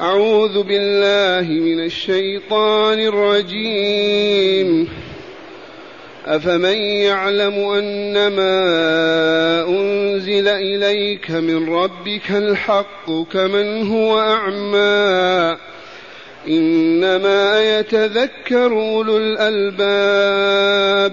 أعوذ بالله من الشيطان الرجيم. أفمن يعلم أنما أنزل إليك من ربك الحق كمن هو أعمى؟ إنما يتذكر أولو الألباب.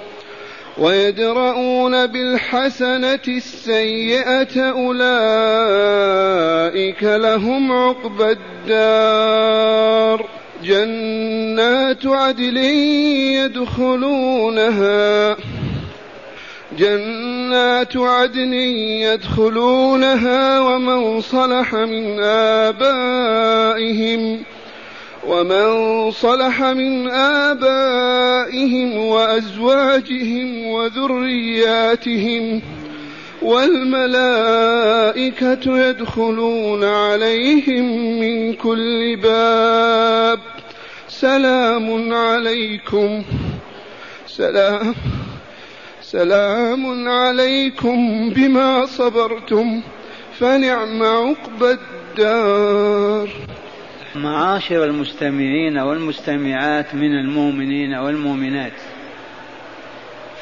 ويدرؤون بالحسنة السيئة أولئك لهم عقبى الدار. جنات عدل يدخلونها جنات عدن يدخلونها ومن صلح من آبائهم ومن صلح من آبائهم وأزواجهم وذرياتهم والملائكة يدخلون عليهم من كل باب سلام عليكم. سلام. سلام عليكم بما صبرتم. فنعم عقبى الدار. معاشر المستمعين والمستمعات من المؤمنين والمؤمنات.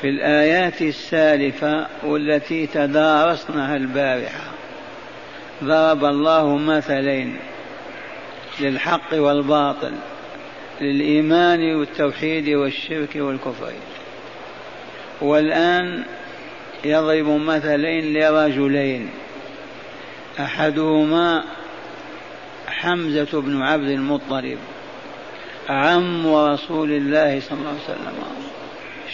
في الآيات السالفة والتي تدارسناها البارحة ضرب الله مثلين للحق والباطل للإيمان والتوحيد والشرك والكفر. والآن يضرب مثلين لرجلين أحدهما حمزة بن عبد المطلب عم رسول الله صلى الله عليه وسلم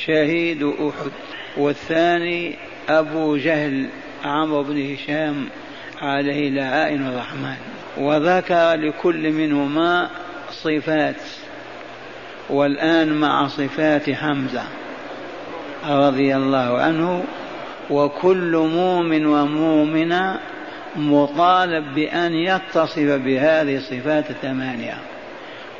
شهيد أحد. والثاني أبو جهل عمرو بن هشام عليه لعائن الرحمن. وذكر لكل منهما صفات والآن مع صفات حمزة رضي الله عنه. وكل مؤمن ومؤمنة مطالب بأن يتصف بهذه الصفات الثمانية.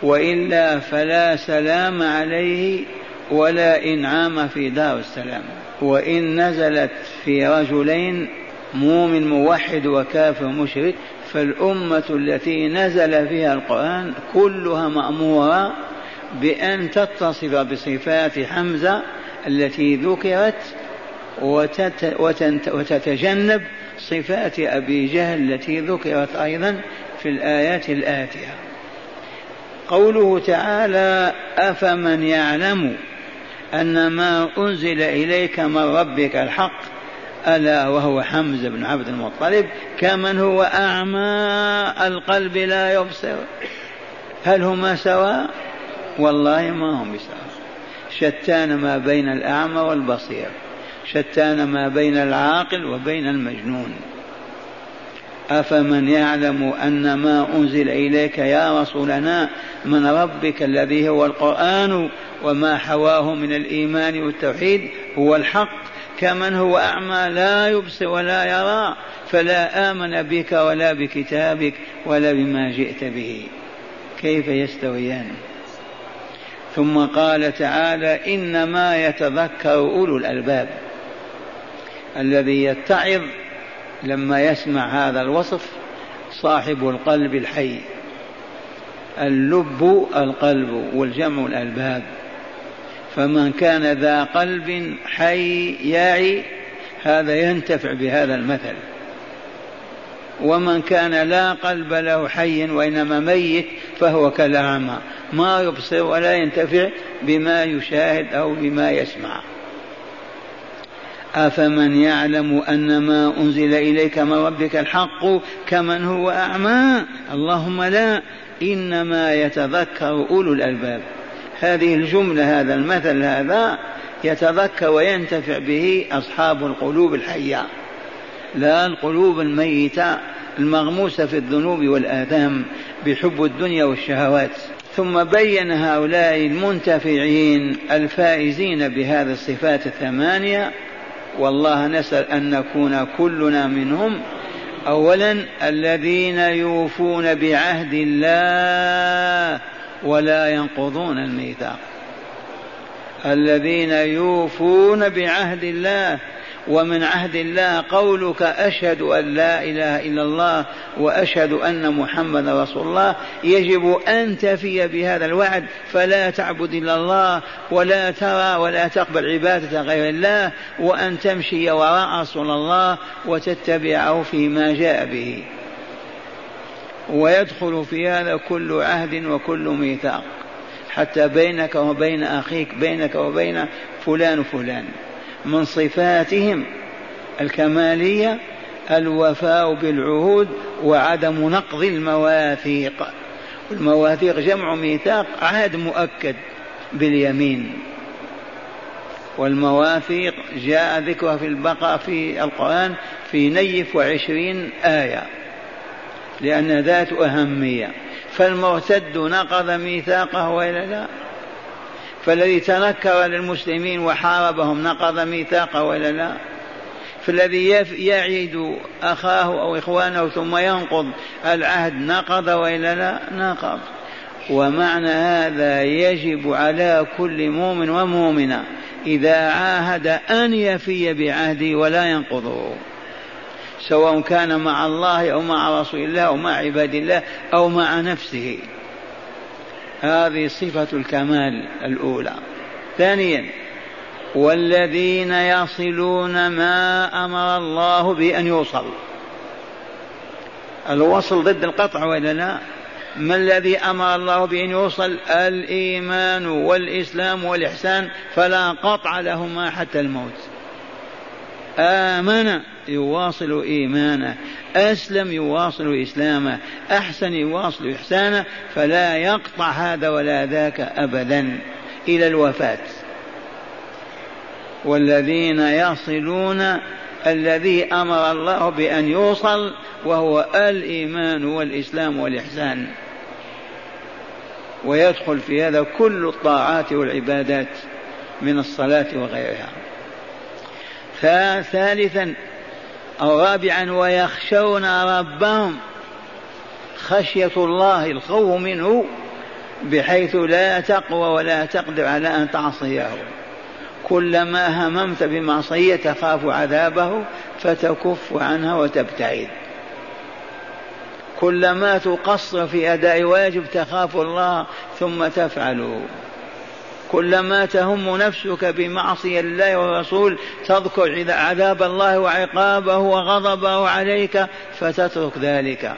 وإلا فلا سلام عليه ولا إنعام في دار السلام. وإن نزلت في رجلين مؤمن موحد وكافر مشرك فالأمة التي نزل فيها القرآن كلها مأمورة بأن تتصف بصفات حمزة التي ذكرت وتتجنب صفات أبي جهل التي ذكرت أيضا في الآيات الآتية. قوله تعالى أفمن يعلم أن ما أنزل إليك من ربك الحق ألا وهو حمزة بن عبد المطلب كمن هو أعمى القلب لا يبصر. هل هما سواء؟ والله ما هم بسواء. شتان ما بين الأعمى والبصير. شتان ما بين العاقل وبين المجنون. أفمن يعلم أن ما أنزل إليك يا رسولنا من ربك الذي هو القرآن وما حواه من الإيمان والتوحيد هو الحق كمن هو أعمى لا يبصر ولا يرى فلا آمن بك ولا بكتابك ولا بما جئت به. كيف يستويان؟ ثم قال تعالى إنما يتذكر أولو الألباب. الذي يتعظ لما يسمع هذا الوصف صاحب القلب الحي. اللب القلب والجمع الألباب. فمن كان ذا قلب حي يعي هذا ينتفع بهذا المثل. ومن كان لا قلب له حي وإنما ميت فهو كالأعمى. ما يبصر ولا ينتفع بما يشاهد أو بما يسمع. أفمن يعلم أن ما أنزل إليك من ربك الحق كمن هو أعمى؟ اللهم لا. إنما يتذكر أولو الألباب. هذه الجملة هذا المثل هذا يتذكر وينتفع به أصحاب القلوب الحية. لا القلوب الميتة المغموسة في الذنوب والآثام بحب الدنيا والشهوات. ثم بين هؤلاء المنتفعين الفائزين بهذه الصفات الثمانية والله نسأل أن نكون كلنا منهم. أولا الذين يوفون بعهد الله ولا ينقضون الميثاق. الذين يوفون بعهد الله ومن عهد الله قولك أشهد أن لا إله إلا الله وأشهد أن محمد رسول الله. يجب أن تفي بهذا الوعد فلا تعبد إلا الله ولا ترى ولا تقبل عبادة غير الله وأن تمشي وراء رسول الله وتتبعه فيما جاء به. ويدخل في هذا كل عهد وكل ميثاق حتى بينك وبين أخيك بينك وبين فلان فلان. من صفاتهم الكمالية الوفاء بالعهود وعدم نقض المواثيق. المواثيق جمع ميثاق عهد مؤكد باليمين. والمواثيق جاء ذكرها في البقرة في القرآن في نيف وعشرين آية لأن ذات أهمية. فالمرتد نقض ميثاقه وإلا لا؟ فالذي تنكر للمسلمين وحاربهم نقض ميثاقه ولا لا؟ فالذي يعد أخاه أو إخوانه ثم ينقض العهد نقض وإلا لا؟ نقض. ومعنى هذا يجب على كل مؤمن ومؤمنة إذا عاهد أن يفي بعهده ولا ينقضه. سواء كان مع الله أو مع رسول الله أو مع عباد الله أو مع نفسه. هذه صفة الكمال الأولى. ثانيا والذين يصلون ما أمر الله بأن يوصل الوصل ضد القطع ولا لا؟ ما الذي أمر الله بأن يوصل؟ الإيمان والإسلام والإحسان فلا قطع لهما حتى الموت. آمن يواصل إيمانه. أسلم يواصل إسلامه. أحسن يواصل إحسانه. فلا يقطع هذا ولا ذاك أبدا إلى الوفاة. والذين يصلون الذي أمر الله بأن يوصل وهو الإيمان والإسلام والإحسان. ويدخل في هذا كل الطاعات والعبادات من الصلاة وغيرها. ثالثا أو رابعا ويخشون ربهم خشية الله الخوف منه بحيث لا تقوى ولا تقدر على أن تعصيه. كلما هممت بمعصية تخاف عذابه فتكف عنها وتبتعد. كلما تقصر في أداء واجب تخاف الله ثم تفعله. كلما تهم نفسك بمعصية الله والرسول تذكر عذاب الله وعقابه وغضبه عليك فتترك ذلك.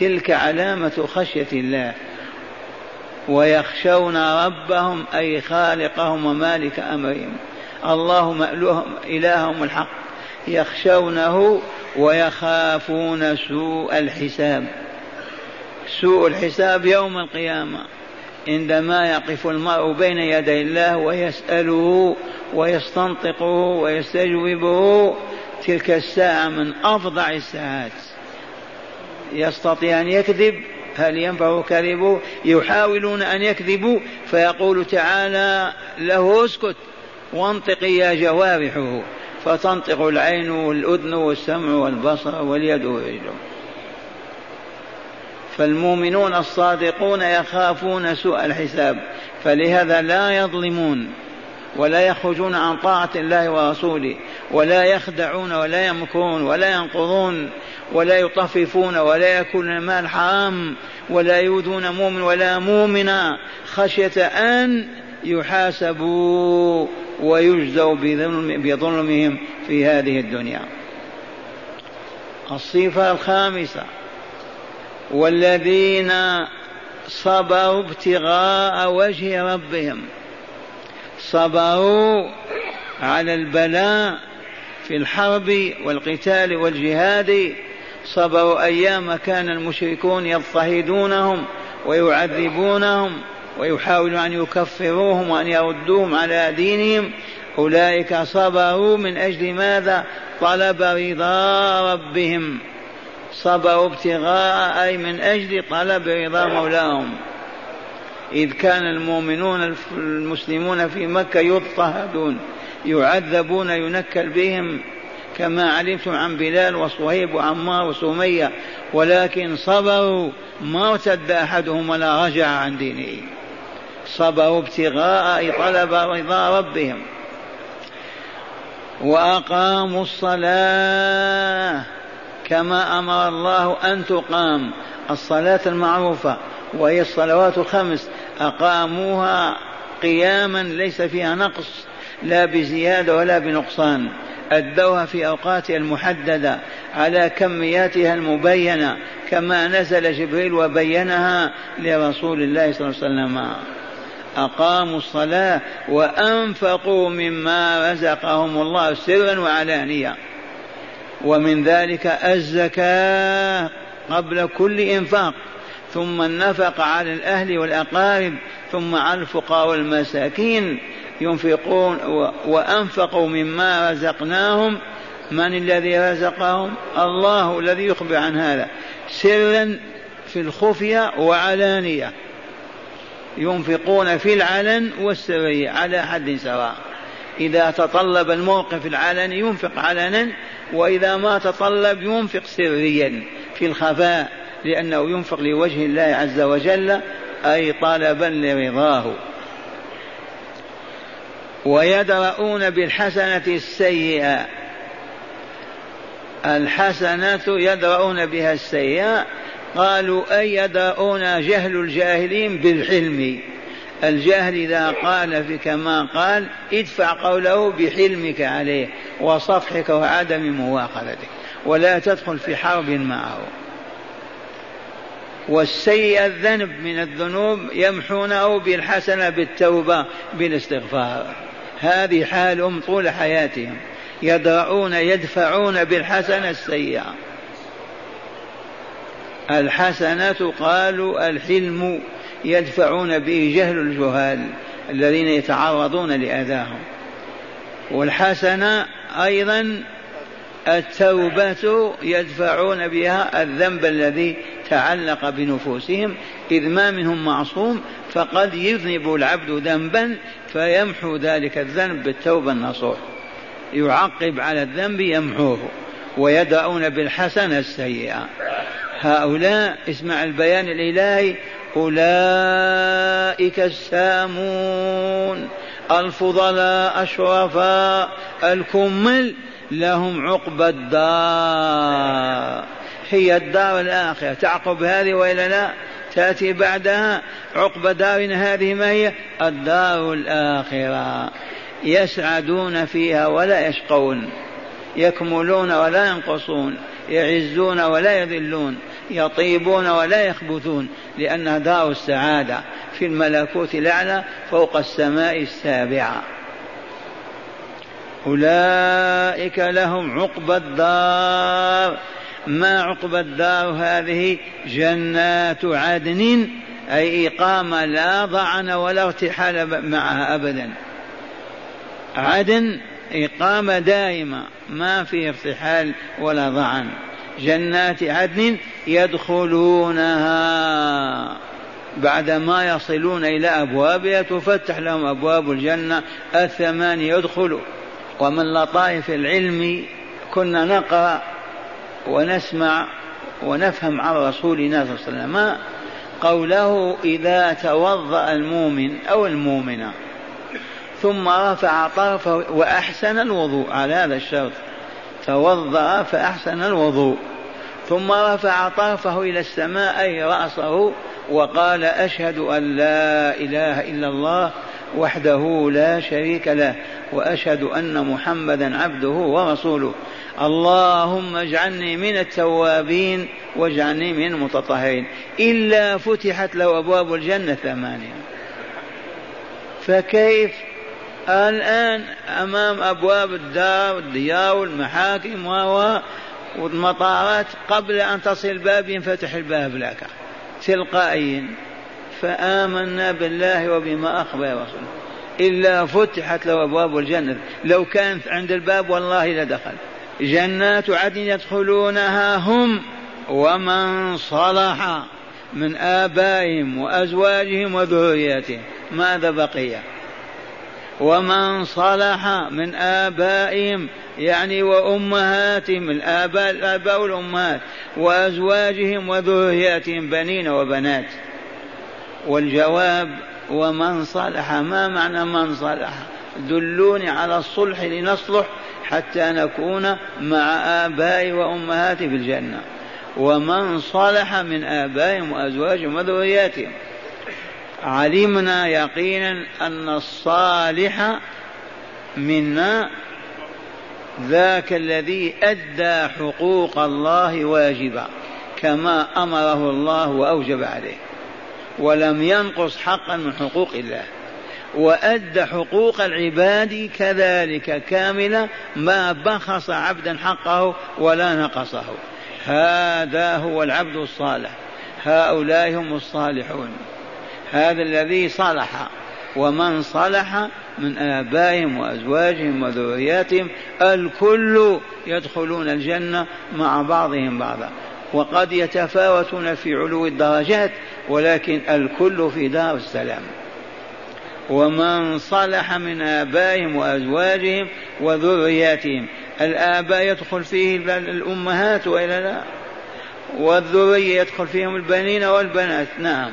تلك علامة خشية الله. ويخشون ربهم أي خالقهم ومالك أمرهم. الله مألوهم إلههم الحق. يخشونه ويخافون سوء الحساب. سوء الحساب يوم القيامة. عندما يقف المرء بين يدي الله ويسأله ويستنطقه ويستجوبه تلك الساعة من أفظع الساعات. يستطيع أن يكذب هل ينفع كذبه يحاولون أن يكذبوا فيقول تعالى له اسكت وانطقي يا جوارحه فتنطق العين والأذن والسمع والبصر واليد والرجل. فالمؤمنون الصادقون يخافون سوء الحساب فلهذا لا يظلمون ولا يخرجون عن طاعة الله ورسوله ولا يخدعون ولا يمكرون ولا ينقضون ولا يطففون ولا يأكلون المال حرام ولا يؤذون مؤمن ولا مؤمنا خشية أن يحاسبوا ويجزوا بظلم بظلمهم في هذه الدنيا. الصفة الخامسة. والذين صبروا ابتغاء وجه ربهم. صبروا على البلاء في الحرب والقتال والجهاد. صبروا أيام كان المشركون يضطهدونهم ويعذبونهم ويحاولون أن يكفروهم وأن يردوهم على دينهم. أولئك صبروا من أجل ماذا؟ طلب رضا ربهم. صبروا ابتغاء أي من أجل طلب رضا مولاهم. إذ كان المؤمنون المسلمون في مكة يضطهدون يعذبون ينكل بهم كما علمتم عن بلال وصهيب وعمار وسمية ولكن صبروا ما ارتد أحدهم ولا رجع عن دينه. صبروا ابتغاء طلب رضا ربهم. وأقاموا الصلاة. كما أمر الله أن تقام الصلاة المعروفة وهي الصلوات الخمس. أقاموها قياما ليس فيها نقص لا بزيادة ولا بنقصان. أدوها في أوقاتها المحددة على كمياتها المبينة كما نزل جبريل وبينها لرسول الله صلى الله عليه وسلم. أقاموا الصلاة وأنفقوا مما رزقهم الله سرا وعلانية. ومن ذلك الزكاة قبل كل إنفاق ثم النفق على الأهل والأقارب ثم على الفقراء والمساكين. ينفقون وأنفقوا مما رزقناهم. من الذي رزقهم؟ الله الذي يخبر عن هذا. سرا في الخفية وعلانية. ينفقون في العلن والسرية على حد سواء. إذا تطلب الموقف العلني ينفق علنا وإذا ما تطلب ينفق سريا في الخفاء لأنه ينفق لوجه الله عز وجل أي طلبا لرضاه. ويدرؤون بالحسنة السيئة. الحسنة يدرؤون بها السيئة. قالوا أي يدرؤون جهل الجاهلين بالحلم؟ الجاهل إذا قال في كما قال ادفع قوله بحلمك عليه وصفحك وعدم مواخذتك ولا تدخل في حرب معه. والسيء الذنب من الذنوب يمحونه بالحسنة بالتوبة بالاستغفار. هذه حالهم طول حياتهم يدرؤون يدفعون بالحسنة السيئة. الحسنة قالوا الحلم. يدفعون به جهل الجهال الذين يتعرضون لأذاهم. والحسنة أيضا التوبة يدفعون بها الذنب الذي تعلق بنفوسهم. إذ ما منهم معصوم فقد يذنب العبد ذنبا فيمحو ذلك الذنب بالتوبة النصوح. يعقب على الذنب يمحوه ويدعون بالحسنة السيئة. هؤلاء اسمع البيان الإلهي أولئك السامون الفضلاء الشرفاء الكمل لهم عقبى الدار. هي الدار الآخرة. تعقب هذه وإلا لا؟ تأتي بعدها عقبى دارنا هذه ما هي؟ الدار الآخرة. يسعدون فيها ولا يشقون. يكملون ولا ينقصون. يعزون ولا يذلون. يطيبون ولا يخبثون لأنها دار السعادة في الملكوت الأعلى فوق السماء السابعة. أولئك لهم عقبى الدار. ما عقبى الدار هذه؟ جنات عدن أي إقامة لا ضعن ولا ارتحال معها أبدا. عدن إقامة دائمة ما في ارتحال ولا ضعن. جنات عدن يدخلونها. بعدما يصلون إلى أبوابها تفتح لهم أبواب الجنة. الثمانية يدخلوا. ومن لطائف العلم كنا نقرأ ونسمع ونفهم عن رسولنا صلى الله عليه وسلم قوله إذا توضأ المؤمن أو المؤمنة ثم رفع طرفه وأحسن الوضوء. على هذا الشرط. توضأ فأحسن الوضوء ثم رفع طرفه إلى السماء أي رأسه وقال أشهد أن لا إله إلا الله وحده لا شريك له وأشهد أن محمدا عبده ورسوله. اللهم اجعلني من التوابين واجعلني من المتطهرين. إلا فتحت له أبواب الجنة ثمانية. فكيف الآن أمام أبواب الدار والديار والمحاكم والمطارات قبل أن تصل الباب ينفتح الباب لك. تلقائيا. فآمنا بالله وبما أخبر رسوله إلا فتحت له أبواب الجنة. لو كانت عند الباب والله لدخل جنات عدن يدخلونها هم ومن صلح من آبائهم وأزواجهم وذرياتهم. ماذا بقي؟ ومن صلح من آبائهم يعني وأمهاتهم الآباء الآباء والأمهات وأزواجهم وذرياتهم بنين وبنات. والجواب ومن صلح ما معنى من صلح؟ دلوني على الصلح لنصلح حتى نكون مع آبائي وأمهاتي في الجنة. ومن صلح من آبائهم وأزواجهم وذرياتهم. علمنا يقينا أن الصالح منا ذاك الذي أدى حقوق الله واجبا كما أمره الله وأوجب عليه. ولم ينقص حقا من حقوق الله. وأدى حقوق العباد كذلك كاملة ما بخص عبدا حقه ولا نقصه. هذا هو العبد الصالح. هؤلاء هم الصالحون. هذا الذي صلح ومن صلح من آبائهم وأزواجهم وذرياتهم الكل يدخلون الجنة مع بعضهم بعضا. وقد يتفاوتون في علو الدرجات ولكن الكل في دار السلام. ومن صلح من آبائهم وأزواجهم وذرياتهم. الآباء يدخل فيه الأمهات وإلا لا. والذرية يدخل فيهم البنين والبنات. نعم.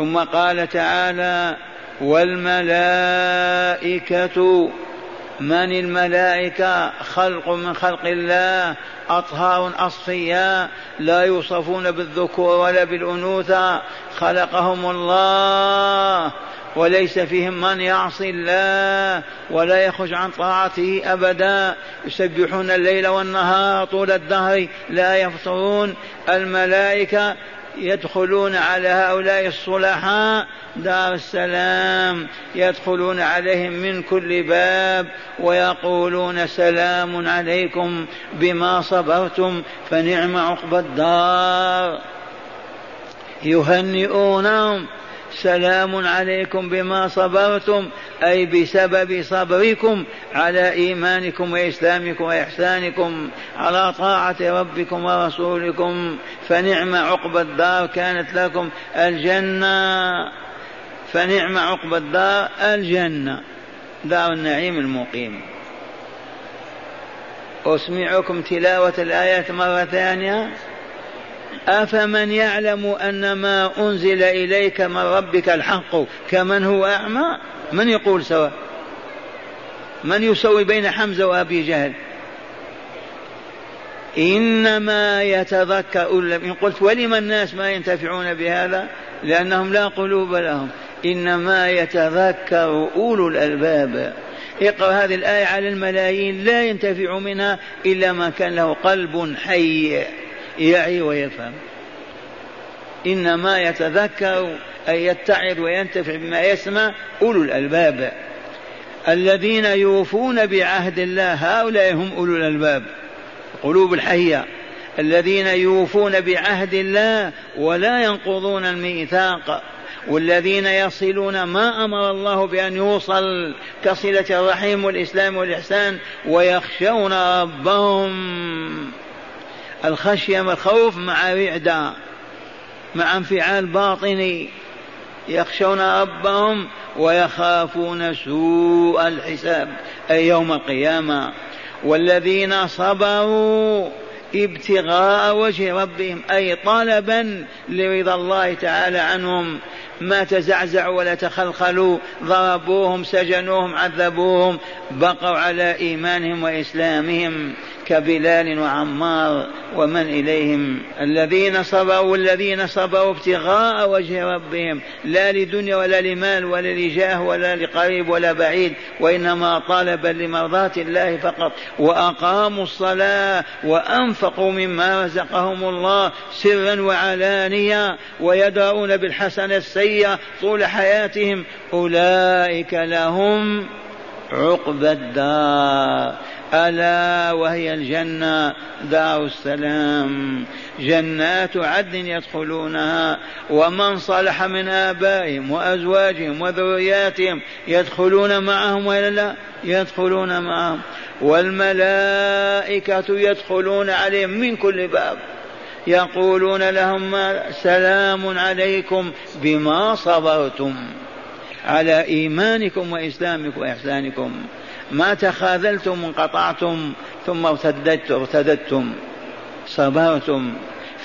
ثم قال تعالى والملائكة من الملائكة؟ خلق من خلق الله أطهار أصفياء لا يوصفون بالذكور ولا بالأنوثة خلقهم الله وليس فيهم من يعصي الله ولا يخرج عن طاعته أبدا. يسبحون الليل والنهار طول الدهر لا يفطرون. الملائكة يدخلون على هؤلاء الصلحاء دار السلام يدخلون عليهم من كل باب ويقولون سلام عليكم بما صبرتم فنعم عقبى الدار. يهنئونهم سلام عليكم بما صبرتم أي بسبب صبركم على إيمانكم وإسلامكم وإحسانكم على طاعة ربكم ورسولكم. فنعم عقبى الدار كانت لكم الجنة. فنعم عقبى الدار الجنة. دار النعيم المقيم. أسمعكم تلاوة الآيات مرة ثانية. أفمن يعلم أن ما أنزل إليك من ربك الحق كمن هو أعمى؟ من يقول سواء؟ من يسوي بين حمزة وأبي جهل؟ إنما يتذكر إن قلت ولم الناس ما ينتفعون بهذا؟ لأنهم لا قلوب لهم. إنما يتذكر أولو الألباب. اقرأ هذه الآية على الملايين لا ينتفع منها إلا من كان له قلب حي. يعي ويفهم. إنما يتذكر أي يتعظ وينتفع بما يسمع أولو الألباب. الذين يوفون بعهد الله هؤلاء هم أولو الألباب. قلوب الحية. الذين يوفون بعهد الله ولا ينقضون الميثاق. والذين يصلون ما أمر الله بأن يوصل كصلة الرحيم والإسلام والإحسان ويخشون ربهم. الخشية والخوف مع رعدة مع انفعال باطني. يخشون ربهم ويخافون سوء الحساب أي يوم القيامة. والذين صبروا ابتغاء وجه ربهم أي طلبا لرضا الله تعالى عنهم. ما تزعزعوا ولا تخلخلوا ضربوهم سجنوهم عذبوهم بقوا على إيمانهم وإسلامهم. كبلال وعمار ومن إليهم الذين صبروا والذين صبروا ابتغاء وجه ربهم لا لدنيا ولا لمال ولا لجاه ولا لقريب ولا بعيد وإنما طالبا لمرضاة الله فقط وأقاموا الصلاة وأنفقوا مما رزقهم الله سرا وعلانية ويدرؤون بالحسنة السيئة طول حياتهم أولئك لهم عقبى الدار. ألا وهي الجنة؟ دار السلام. جنات عدن يدخلونها ومن صلح من آبائهم وأزواجهم وذرياتهم يدخلون معهم ولا لا؟ يدخلون معهم. والملائكة يدخلون عليهم من كل باب. يقولون لهم سلام عليكم بما صبرتم. على إيمانكم وإسلامكم وإحسانكم. ما تخاذلتم وانقطعتم ثم ارتدت ارتدتم. صبرتم.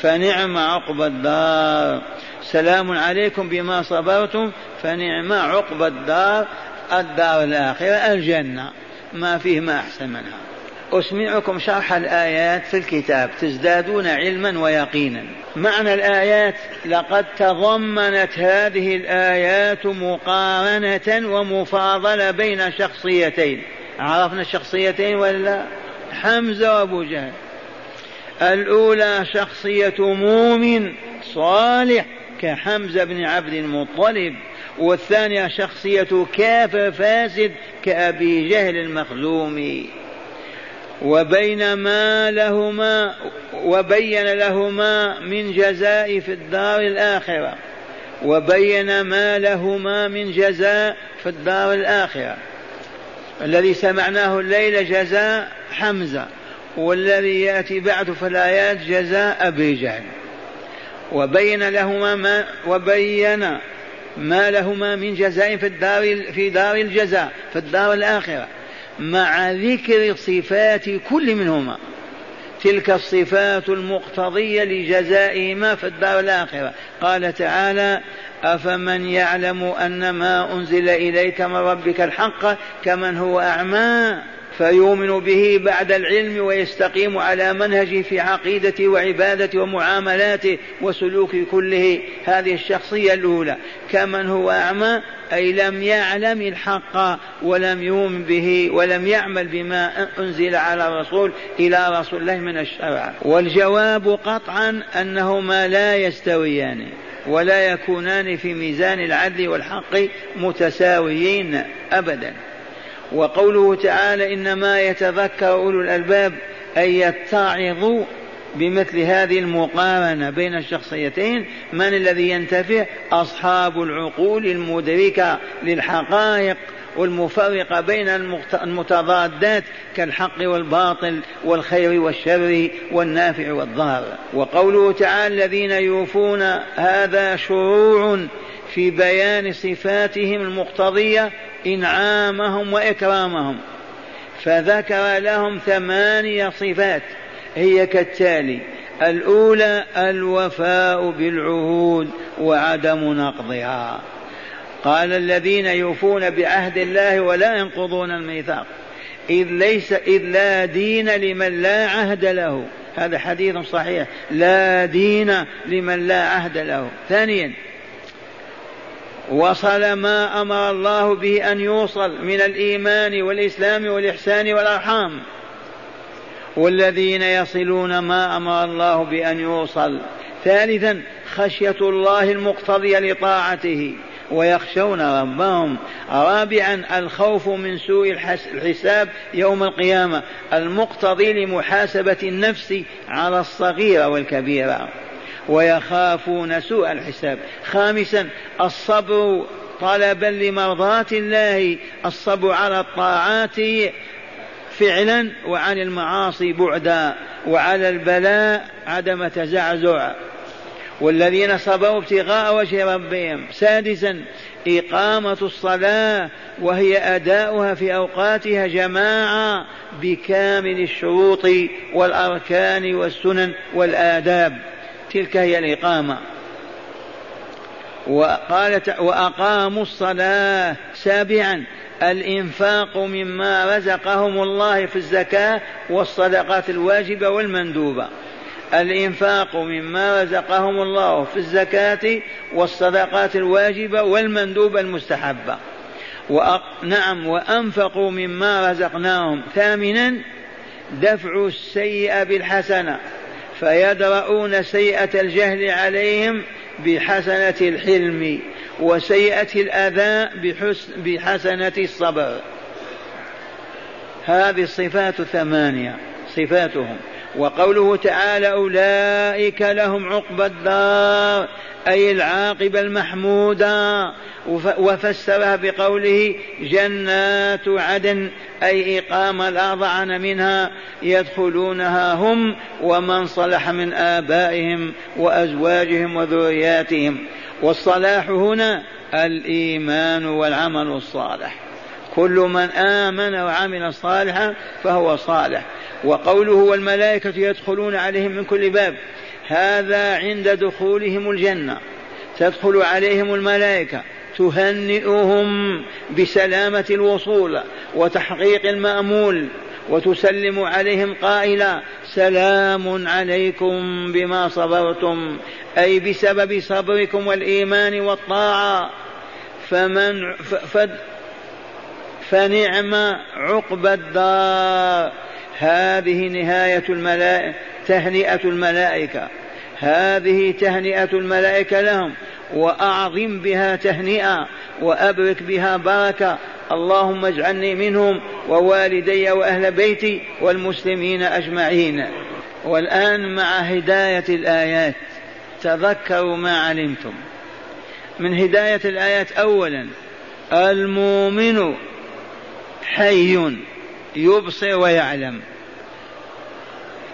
فنعم عقبى الدار. سلام عليكم بما صبرتم فنعم عقبى الدار. الدار الآخرة الجنة. ما فيه ما أحسن منها. أسمعكم شرح الآيات في الكتاب تزدادون علما ويقينا. معنى الآيات لقد تضمنت هذه الآيات مقارنة ومفاضلة بين شخصيتين. عرفنا الشخصيتين ولا؟ حمزة وأبو جهل. الأولى شخصية مؤمن صالح كحمزة بن عبد المطلب والثانية شخصية كافر فاسد كأبي جهل المخزومي. وبين ما لهما وبين لهما من جزاء في الدار الآخرة. وبين ما لهما من جزاء في الدار الآخرة. الذي سمعناه الليلة جزاء حمزة والذي يأتي بعد في الآيات جزاء أبي جهل. وبين لهما ما وبين ما لهما من جزاء في الدار في دار الجزاء في الدار الآخرة. مع ذكر صفات كل منهما. تلك الصفات المقتضية لجزائهما في الدار الآخرة. قال تعالى أفمن يعلم أن ما أنزل إليك من ربك الحق كمن هو أعمى فيؤمن به بعد العلم ويستقيم على منهجه في عقيدته وعبادته ومعاملاته وسلوكه كله. هذه الشخصية الأولى. كمن هو أعمى أي لم يعلم الحق ولم يؤمن به ولم يعمل بما أنزل على الرسول إلى رسول الله من الشرع. والجواب قطعا أنهما لا يستويان ولا يكونان في ميزان العدل والحق متساويين أبدا. وقوله تعالى إنما يتذكر أولو الألباب أن يتعظوا بمثل هذه المقارنة بين الشخصيتين من الذي ينتفع؟ أصحاب العقول المدركة للحقائق والمفرقة بين المتضادات كالحق والباطل والخير والشر والنافع والضار وقوله تعالى الذين يوفون هذا شروع في بيان صفاتهم المقتضية إنعامهم وإكرامهم فذكر لهم ثمانية صفات هي كالتالي الأولى الوفاء بالعهود وعدم نقضها. قال الذين يوفون بعهد الله ولا ينقضون الميثاق. إذ ليس إذ لا دين لمن لا عهد له. هذا حديث صحيح. لا دين لمن لا عهد له. ثانيا وصل ما أمر الله به أن يوصل من الإيمان والإسلام والإحسان والأرحام. والذين يصلون ما أمر الله بأن يوصل. ثالثا خشية الله المقتضيه لطاعته. ويخشون ربهم رابعا الخوف من سوء الحساب يوم القيامة. المقتضي لمحاسبة النفس على الصغيرة والكبيرة. ويخافون سوء الحساب. خامسا الصبر طلبا لمرضاة الله الصبر على الطاعات فعلا وعن المعاصي بعدا وعلى البلاء عدم تزعزع. والذين صبروا ابتغاء وجه ربهم. سادسا إقامة الصلاة وهي أداؤها في أوقاتها جماعة بكامل الشروط والأركان والسنن والآداب. تلك هي الإقامة. وقالت وأقاموا الصلاة سابعا. الإنفاق مما رزقهم الله في الزكاة والصدقات الواجبة والمندوبة. الإنفاق مما رزقهم الله في الزكاة والصدقات الواجبة والمندوبة المستحبة. وأ... نعم وأنفقوا مما رزقناهم. ثامنا دفع السيئة بالحسنة. فيدرؤون سيئة الجهل عليهم بحسنة الحلم وسيئة الأذى بحسنة الصبر. هذه الصفات ثمانية صفاتهم. وقوله تعالى أولئك لهم عقبى الدار أي العاقبة المحمودة. وفسرها بقوله جنات عدن أي إقامة لا ضعن منها يدخلونها هم ومن صلح من آبائهم وأزواجهم وذرياتهم. والصلاح هنا الإيمان والعمل الصالح. كل من آمن وعمل صالحا فهو صالح. وقوله والملائكة يدخلون عليهم من كل باب. هذا عند دخولهم الجنة. تدخل عليهم الملائكة. تهنئهم بسلامة الوصول وتحقيق المأمول. وتسلم عليهم قائلا سلام عليكم بما صبرتم. أي بسبب صبركم والإيمان والطاعة. فمن فنعم عقبى الدار. هذه نهاية الملائكة تهنئة الملائكة. هذه تهنئة الملائكة لهم. وأعظم بها تهنئة وأبرك بها بركة. اللهم اجعلني منهم ووالدي وأهل بيتي والمسلمين أجمعين. والآن مع هداية الآيات تذكروا ما علمتم. من هداية الآيات أولا المؤمن حي يبصر ويعلم.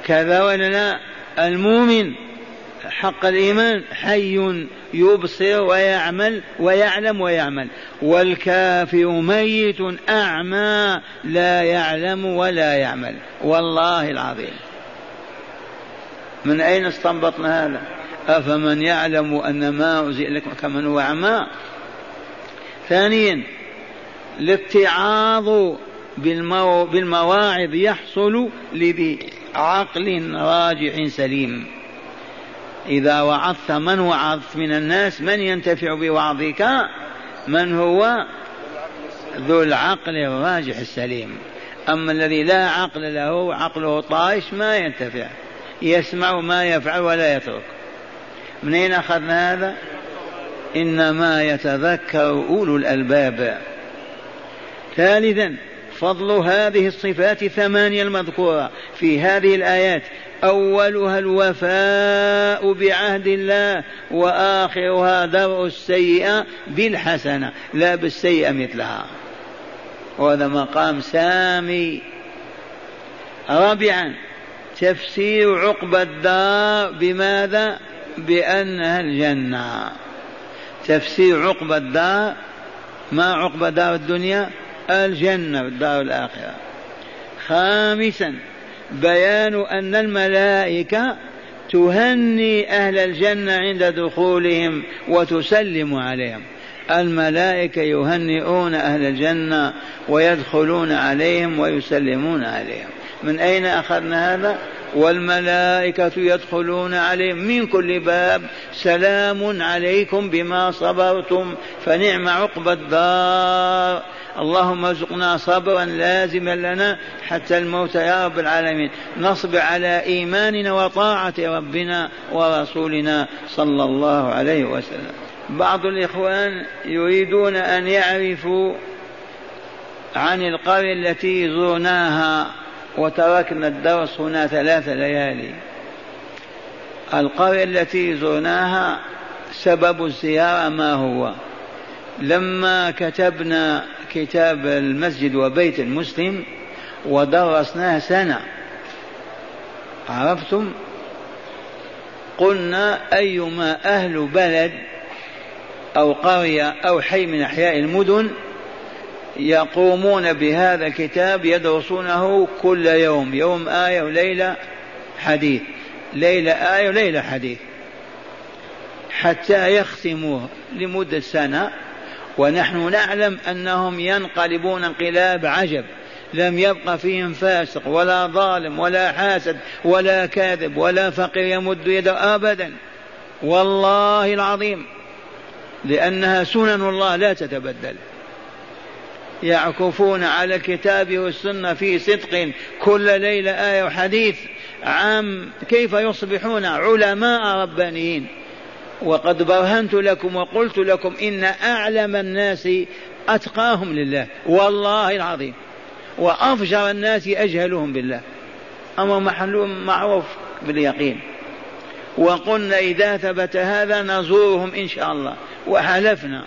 كذا ولا لا؟ المؤمن حق الإيمان حي يبصر ويعمل ويعلم ويعمل. والكافر ميت أعمى لا يعلم ولا يعمل. والله العظيم. من أين استنبطنا هذا؟ أفمن يعلم أن ما أنزل لكم كمن هو أعمى؟ ثانيا الاتعاظ بالمو... بالمواعظ يحصل لذي عقل راجع سليم. إذا وعظت من وعظت من الناس من ينتفع بوعظك؟ من هو؟ ذو العقل الراجح السليم. أما الذي لا عقل له عقله طائش ما ينتفع. يسمع ما يفعل ولا يترك. من أين أخذنا هذا؟ إنما يتذكر أولو الألباب. ثالثا فضل هذه الصفات الثمانية المذكورة في هذه الآيات. أولها الوفاء بعهد الله وآخرها درء السيئة بالحسنة لا بالسيئة مثلها. وهذا مقام سامي. رابعا تفسير عقبى الدار. بماذا؟ بأنها الجنة. تفسير عقبى الدار. ما عقبى دار الدنيا؟ الجنة والدار الآخرة. خامسا بيان أن الملائكة تهني أهل الجنة عند دخولهم وتسلم عليهم. الملائكة يهنئون أهل الجنة ويدخلون عليهم ويسلمون عليهم. من أين أخذنا هذا؟ والملائكة يدخلون عليهم. من كل باب سلام عليكم بما صبرتم فنعم عقبى الدار. اللهم ارزقنا صبرا لازما لنا حتى الموت يا رب العالمين. نصبر على إيماننا وطاعة ربنا ورسولنا صلى الله عليه وسلم. بعض الإخوان يريدون أن يعرفوا عن القرية التي زرناها وتركنا الدرس هنا ثلاث ليالي. القرية التي زرناها سبب الزيارة ما هو؟ لما كتبنا كتاب المسجد وبيت المسلم ودرسناه سنة عرفتم؟ قلنا أيما أهل بلد أو قرية أو حي من أحياء المدن يقومون بهذا الكتاب يدرسونه كل يوم يوم آية وليلة حديث ليلة آية وليلة حديث حتى يختموه لمدة سنة. ونحن نعلم أنهم ينقلبون انقلاب عجب. لم يبق فيهم فاسق ولا ظالم ولا حاسد ولا كاذب ولا فقير يمد يده ابدا. والله العظيم لأنها سنن الله لا تتبدل. يعكفون على الكتاب والسنة في صدق كل ليلة آية وحديث عام كيف يصبحون علماء ربانيين؟ وقد برهنت لكم وقلت لكم إن أعلم الناس أتقاهم لله. والله العظيم. وأفجر الناس أجهلهم بالله. أمر محلول معروف باليقين. وقلنا إذا ثبت هذا نزورهم إن شاء الله. وحلفنا.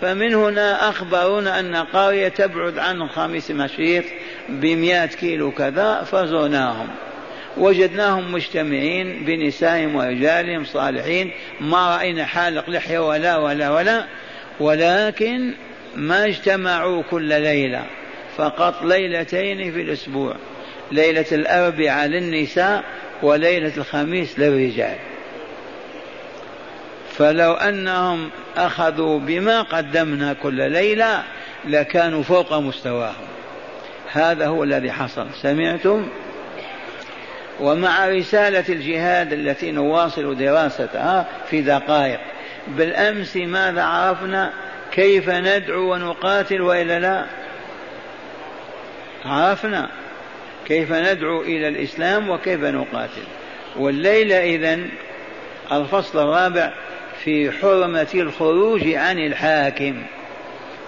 فمن هنا أخبرونا أن قرية تبعد عن خميس مشيط بمئة كيلو كذا فزرناهم وجدناهم مجتمعين بنسائهم ورجالهم صالحين ما رأينا حالق لحية ولا ولا ولا ولكن ما اجتمعوا كل ليلة فقط ليلتين في الأسبوع ليلة الأربعاء للنساء وليلة الخميس للرجال. فلو أنهم أخذوا بما قدمنا كل ليلة لكانوا فوق مستواهم. هذا هو الذي حصل. سمعتم؟ ومع رسالة الجهاد التي نواصل دراستها في دقائق. بالأمس ماذا عرفنا؟ كيف ندعو ونقاتل وإلا لا؟ عرفنا كيف ندعو إلى الإسلام وكيف نقاتل. والليلة إذن الفصل الرابع في حرمة الخروج عن الحاكم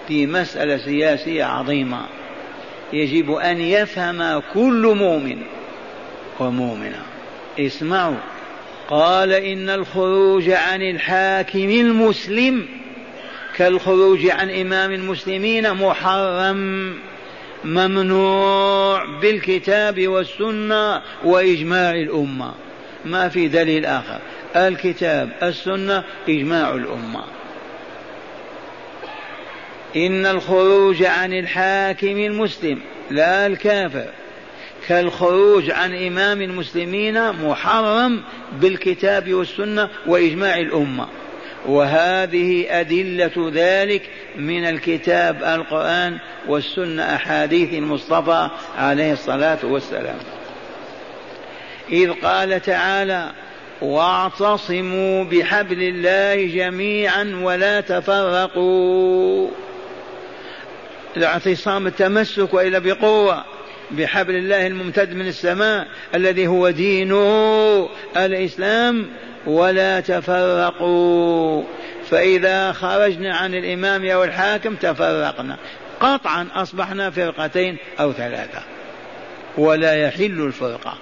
في مسألة سياسية عظيمة. يجب أن يفهم كل مؤمن. ومؤمنة اسمعوا. قال إن الخروج عن الحاكم المسلم كالخروج عن إمام المسلمين محرم ممنوع بالكتاب والسنة وإجماع الأمة. ما في دليل آخر. الكتاب السنة إجماع الأمة. إن الخروج عن الحاكم المسلم لا الكافر. كالخروج عن إمام المسلمين محرم بالكتاب والسنة وإجماع الأمة. وهذه أدلة ذلك من الكتاب القرآن والسنة أحاديث المصطفى عليه الصلاة والسلام. إذ قال تعالى واعتصموا بحبل الله جميعا ولا تفرقوا. الاعتصام التمسك وإلا بقوة. بحبل الله الممتد من السماء الذي هو دينه الإسلام ولا تفرقوا. فإذا خرجنا عن الإمام أو الحاكم تفرقنا. قطعا أصبحنا فرقتين أو ثلاثة. ولا يحل الفرقة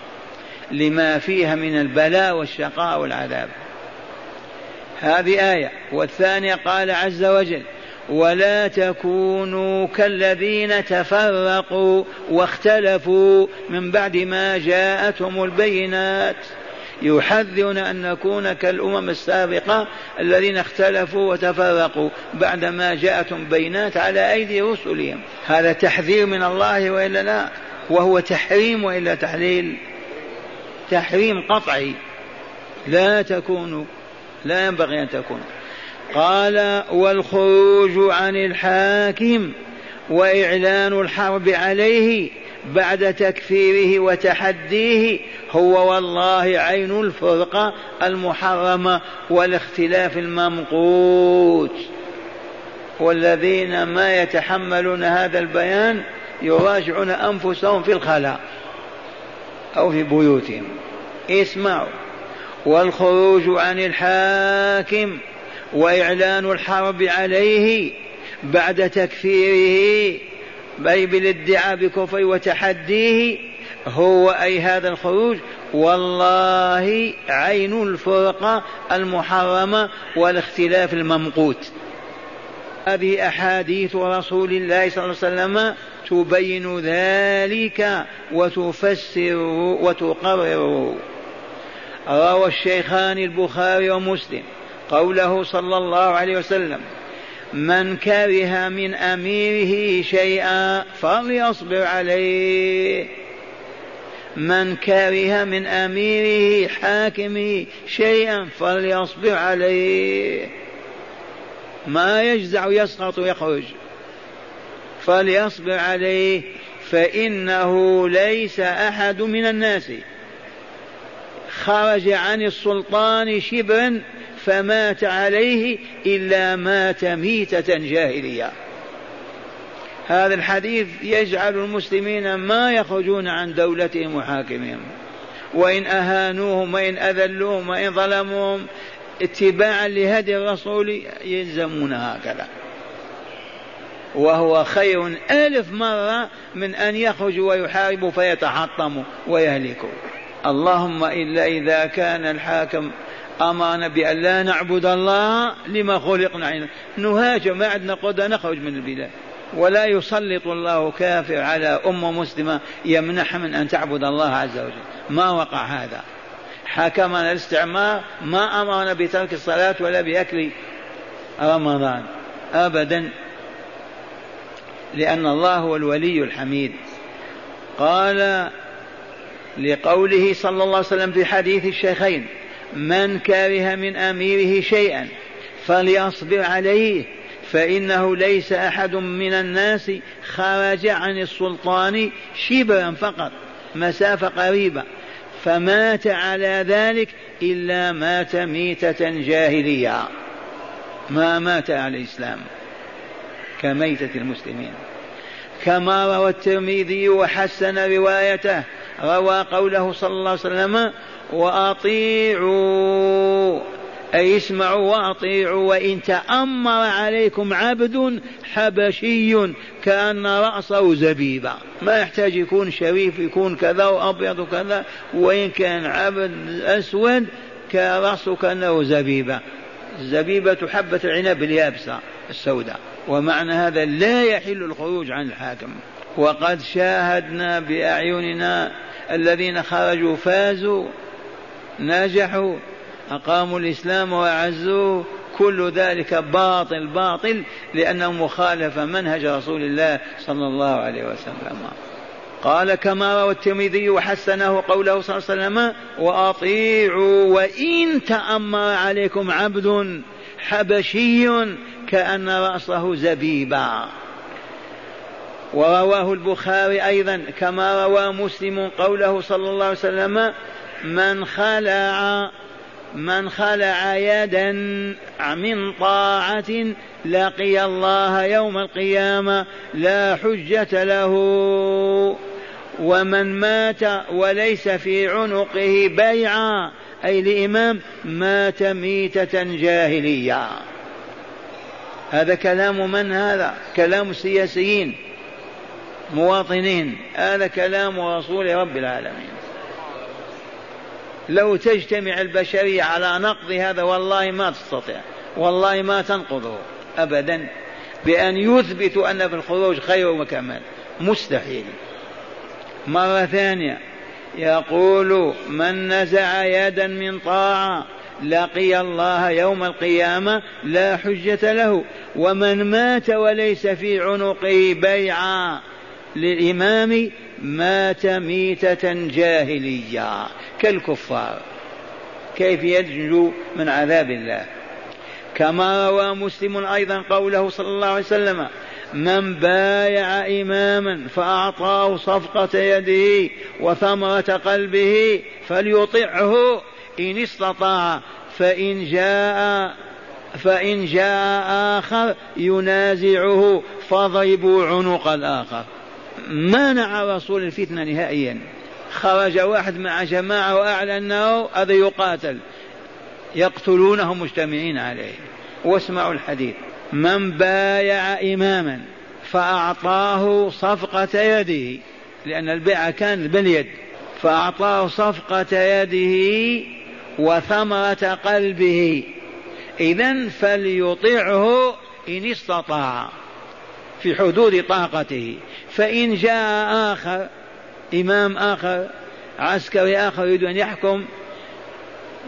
لما فيها من البلاء والشقاء والعذاب. هذه آية. والثانية قال عز وجل ولا تكونوا كالذين تفرقوا واختلفوا من بعد ما جاءتهم البينات. يحذرون أن نكون كالأمم السابقة الذين اختلفوا وتفرقوا بعدما جاءتهم بينات على أيدي رسلهم. هذا تحذير من الله وإلا لا؟ وهو تحريم وإلا تحليل؟ تحريم قطعي. لا تكونوا. لا ينبغي أن تكونوا. قال والخروج عن الحاكم وإعلان الحرب عليه بعد تكفيره وتحديه هو والله عين الفرقة المحرمة والاختلاف الممقوت. والذين ما يتحملون هذا البيان يراجعون أنفسهم في الخلاء أو في بيوتهم. اسمعوا. والخروج عن الحاكم وإعلان الحرب عليه بعد تكفيره أي بالادعاء بكفره وتحديه هو أي هذا الخروج. والله عين الفرقة المحرمة والاختلاف الممقوت. هذه أحاديث رسول الله صلى الله عليه وسلم تبين ذلك وتفسره وتقرره روى الشيخان البخاري ومسلم. قوله صلى الله عليه وسلم من كره من أميره شيئا فليصبر عليه. من كره من أميره حاكمه شيئا فليصبر عليه. ما يجزع يسقط ويخرج. فليصبر عليه فإنه ليس أحد من الناس. خرج عن السلطان شبرا فمات عليه إلا مات ميتة جاهلية. هذا الحديث يجعل المسلمين ما يخرجون عن دولتهم وحاكمهم. وإن أهانوهم وإن أذلوهم وإن ظلموهم اتباعا لهدي الرسول يلزمون هكذا. وهو خير ألف مرة من أن يخرجوا ويحاربوا فيتحطموا ويهلكوا. اللهم إلا إذا كان الحاكم أمرنا بأن لا نعبد الله لما خلقنا. نهاجم ما عندنا قدرة نخرج من البلاد. ولا يسلط الله كافر على أمة مسلمة يمنح من أن تعبد الله عز وجل. ما وقع هذا؟ حكمنا الاستعمار ما أمرنا بترك الصلاة ولا بأكل رمضان. أبدا. لأن الله هو الولي الحميد. قال لقوله صلى الله عليه وسلم في حديث الشيخين من كره من أميره شيئا فليصبر عليه فإنه ليس أحد من الناس خرج عن السلطان شبرا فقط مسافة قريبة فمات على ذلك إلا مات ميتة جاهلية. ما مات على الإسلام كميتة المسلمين. كما روى الترمذي وحسن روايته روى قوله صلى الله عليه وسلم وأطيعوا أي اسمعوا وأطيعوا وإن تأمر عليكم عبد حبشي كأن رأسه زبيبة ما يحتاج يكون شريف يكون كذا وأبيض وكذا وإن كان عبد أسود كرأسه كأنه زبيبة الزبيبة حبة العنب اليابسة السوداء. ومعنى هذا لا يحل الخروج عن الحاكم. وقد شاهدنا بأعيننا الذين خرجوا فازوا نجحوا أقاموا الإسلام وأعزوه كل ذلك باطل باطل لأنه مخالف منهج رسول الله صلى الله عليه وسلم. قال كما روى الترمذي وحسنه قوله صلى الله عليه وسلم وأطيعوا وإن تأمر عليكم عبد حبشي كأن رأسه زبيبا. ورواه البخاري أيضا كما روى مسلم قوله صلى الله عليه وسلم من خلع من خلع يدا من طاعة لقي الله يوم القيامة لا حجة له. ومن مات وليس في عنقه بيعا أي لإمام مات ميتة جاهلية هذا كلام من هذا؟ كلام السياسيين مواطنين. هذا كلام رسول رب العالمين. لو تجتمع البشرية على نقض هذا والله ما تستطيع. والله ما تنقضه أبدا. بأن يثبتوا أن في الخروج خير وكمال. مستحيل. مرة ثانية. يقول من نزع يدا من طاعة لقي الله يوم القيامة لا حجة له. ومن مات وليس في عنقه بيعا للإمام مات ميتة جاهلية. كالكفار. كيف ينجو من عذاب الله؟ كما روى مسلم أيضا قوله صلى الله عليه وسلم من بايع إماما فأعطاه صفقة يده وثمرة قلبه فليطعه. إن استطاع فإن جاء فإن جاء آخر ينازعه فضربوا عنق الآخر. منع رسول الفتنة نهائيا. خرج واحد مع جماعة وأعلن أنه هذا يقاتل. يقتلونه مجتمعين عليه. واسمعوا الحديث. من بايع إماما فأعطاه صفقة يده لأن البيعة كانت باليد. فأعطاه صفقة يده وثمرة قلبه. إذا فليطعه إن استطاع. في حدود طاقته. فإن جاء آخر إمام آخر عسكري آخر يريد أن يحكم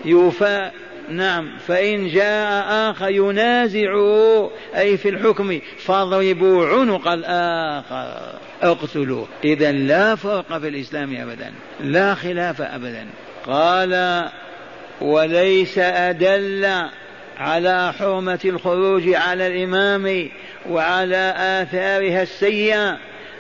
يوفى. نعم. فإن جاء آخر ينازعه أي في الحكم فاضربوا عنق الآخر. اقتلوه. إذا لا فرق في الإسلام أبدا. لا خلاف أبدا. قال وليس أدل على حرمة الخروج على الإمام وعلى آثارها السيئة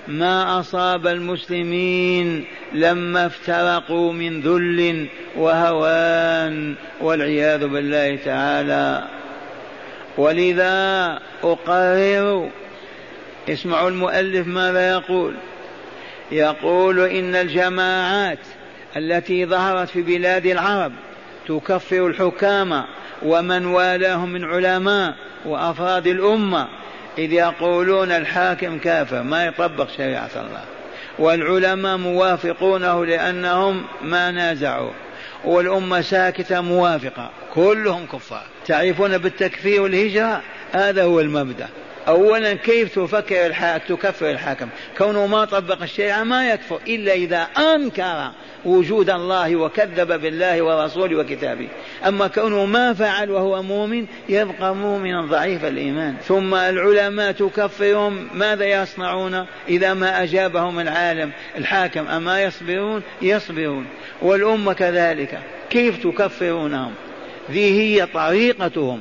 ما أصاب المسلمين لما افترقوا من ذل وهوان والعياذ بالله تعالى. ولذا أقرر اسمعوا المؤلف ماذا يقول؟ يقول إن الجماعات التي ظهرت في بلاد العرب تكفر الحكام ومن والاهم من علماء وأفراد الأمة. إذ يقولون الحاكم كافر ما يطبق شريعة الله. والعلماء موافقونه لأنهم ما نازعوا. والأمة ساكتة موافقة كلهم كفار. تعرفون بالتكفير والهجرة؟ هذا هو المبدأ. أولا كيف تفكر الحاكم تكفر الحاكم؟ كونه ما طبق الشريعة ما يكفر إلا إذا أنكر وجود الله وكذب بالله ورسوله وكتابه. أما كونه ما فعل وهو مؤمن يبقى مؤمنا ضعيف الإيمان. ثم العلماء تكفرهم ماذا يصنعون؟ إذا ما أجابهم العالم الحاكم أما يصبرون؟ يصبرون. والأمة كذلك. كيف تكفرونهم؟ ذي هي طريقتهم.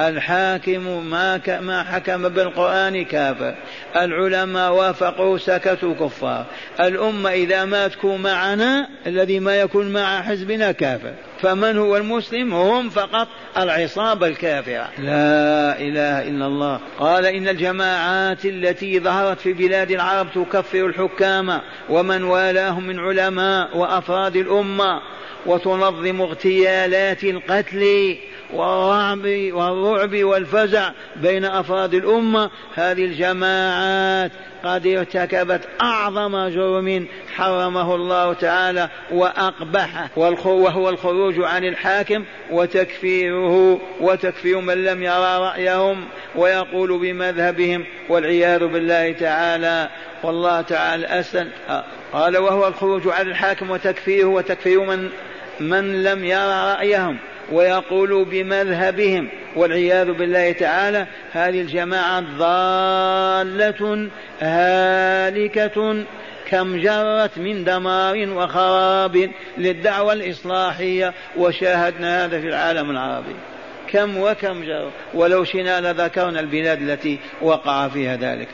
الحاكم ما ما حكم بالقرآن كافر. العلماء وافقوا سكتوا كفار. الأمة إذا ما تكون معنا الذي ما يكون مع حزبنا كافر. فمن هو المسلم؟ هم فقط العصابة الكافرة. لا إله إلا الله. قال إن الجماعات التي ظهرت في بلاد العرب تكفر الحكام ومن والاهم من علماء وأفراد الأمة وتنظم اغتيالات القتل والرعب والرعب والفزع بين أفراد الأمة. هذه الجماعات قد ارتكبت أعظم جرم حرمه الله تعالى وأقبحه وهو الخروج عن الحاكم وتكفيره وتكفير من لم يرى رأيهم ويقول بمذهبهم والعياذ بالله تعالى. والله تعالى أسن قال وهو الخروج عن الحاكم وتكفيره وتكفير من من لم يرى رأيهم. ويقول بمذهبهم والعياذ بالله تعالى هذه الجماعة ضالة هالكة كم جرت من دمار وخراب للدعوة الإصلاحية وشاهدنا هذا في العالم العربي. كم وكم جرى ولو شئنا لذكرنا البلاد التي وقع فيها ذلك.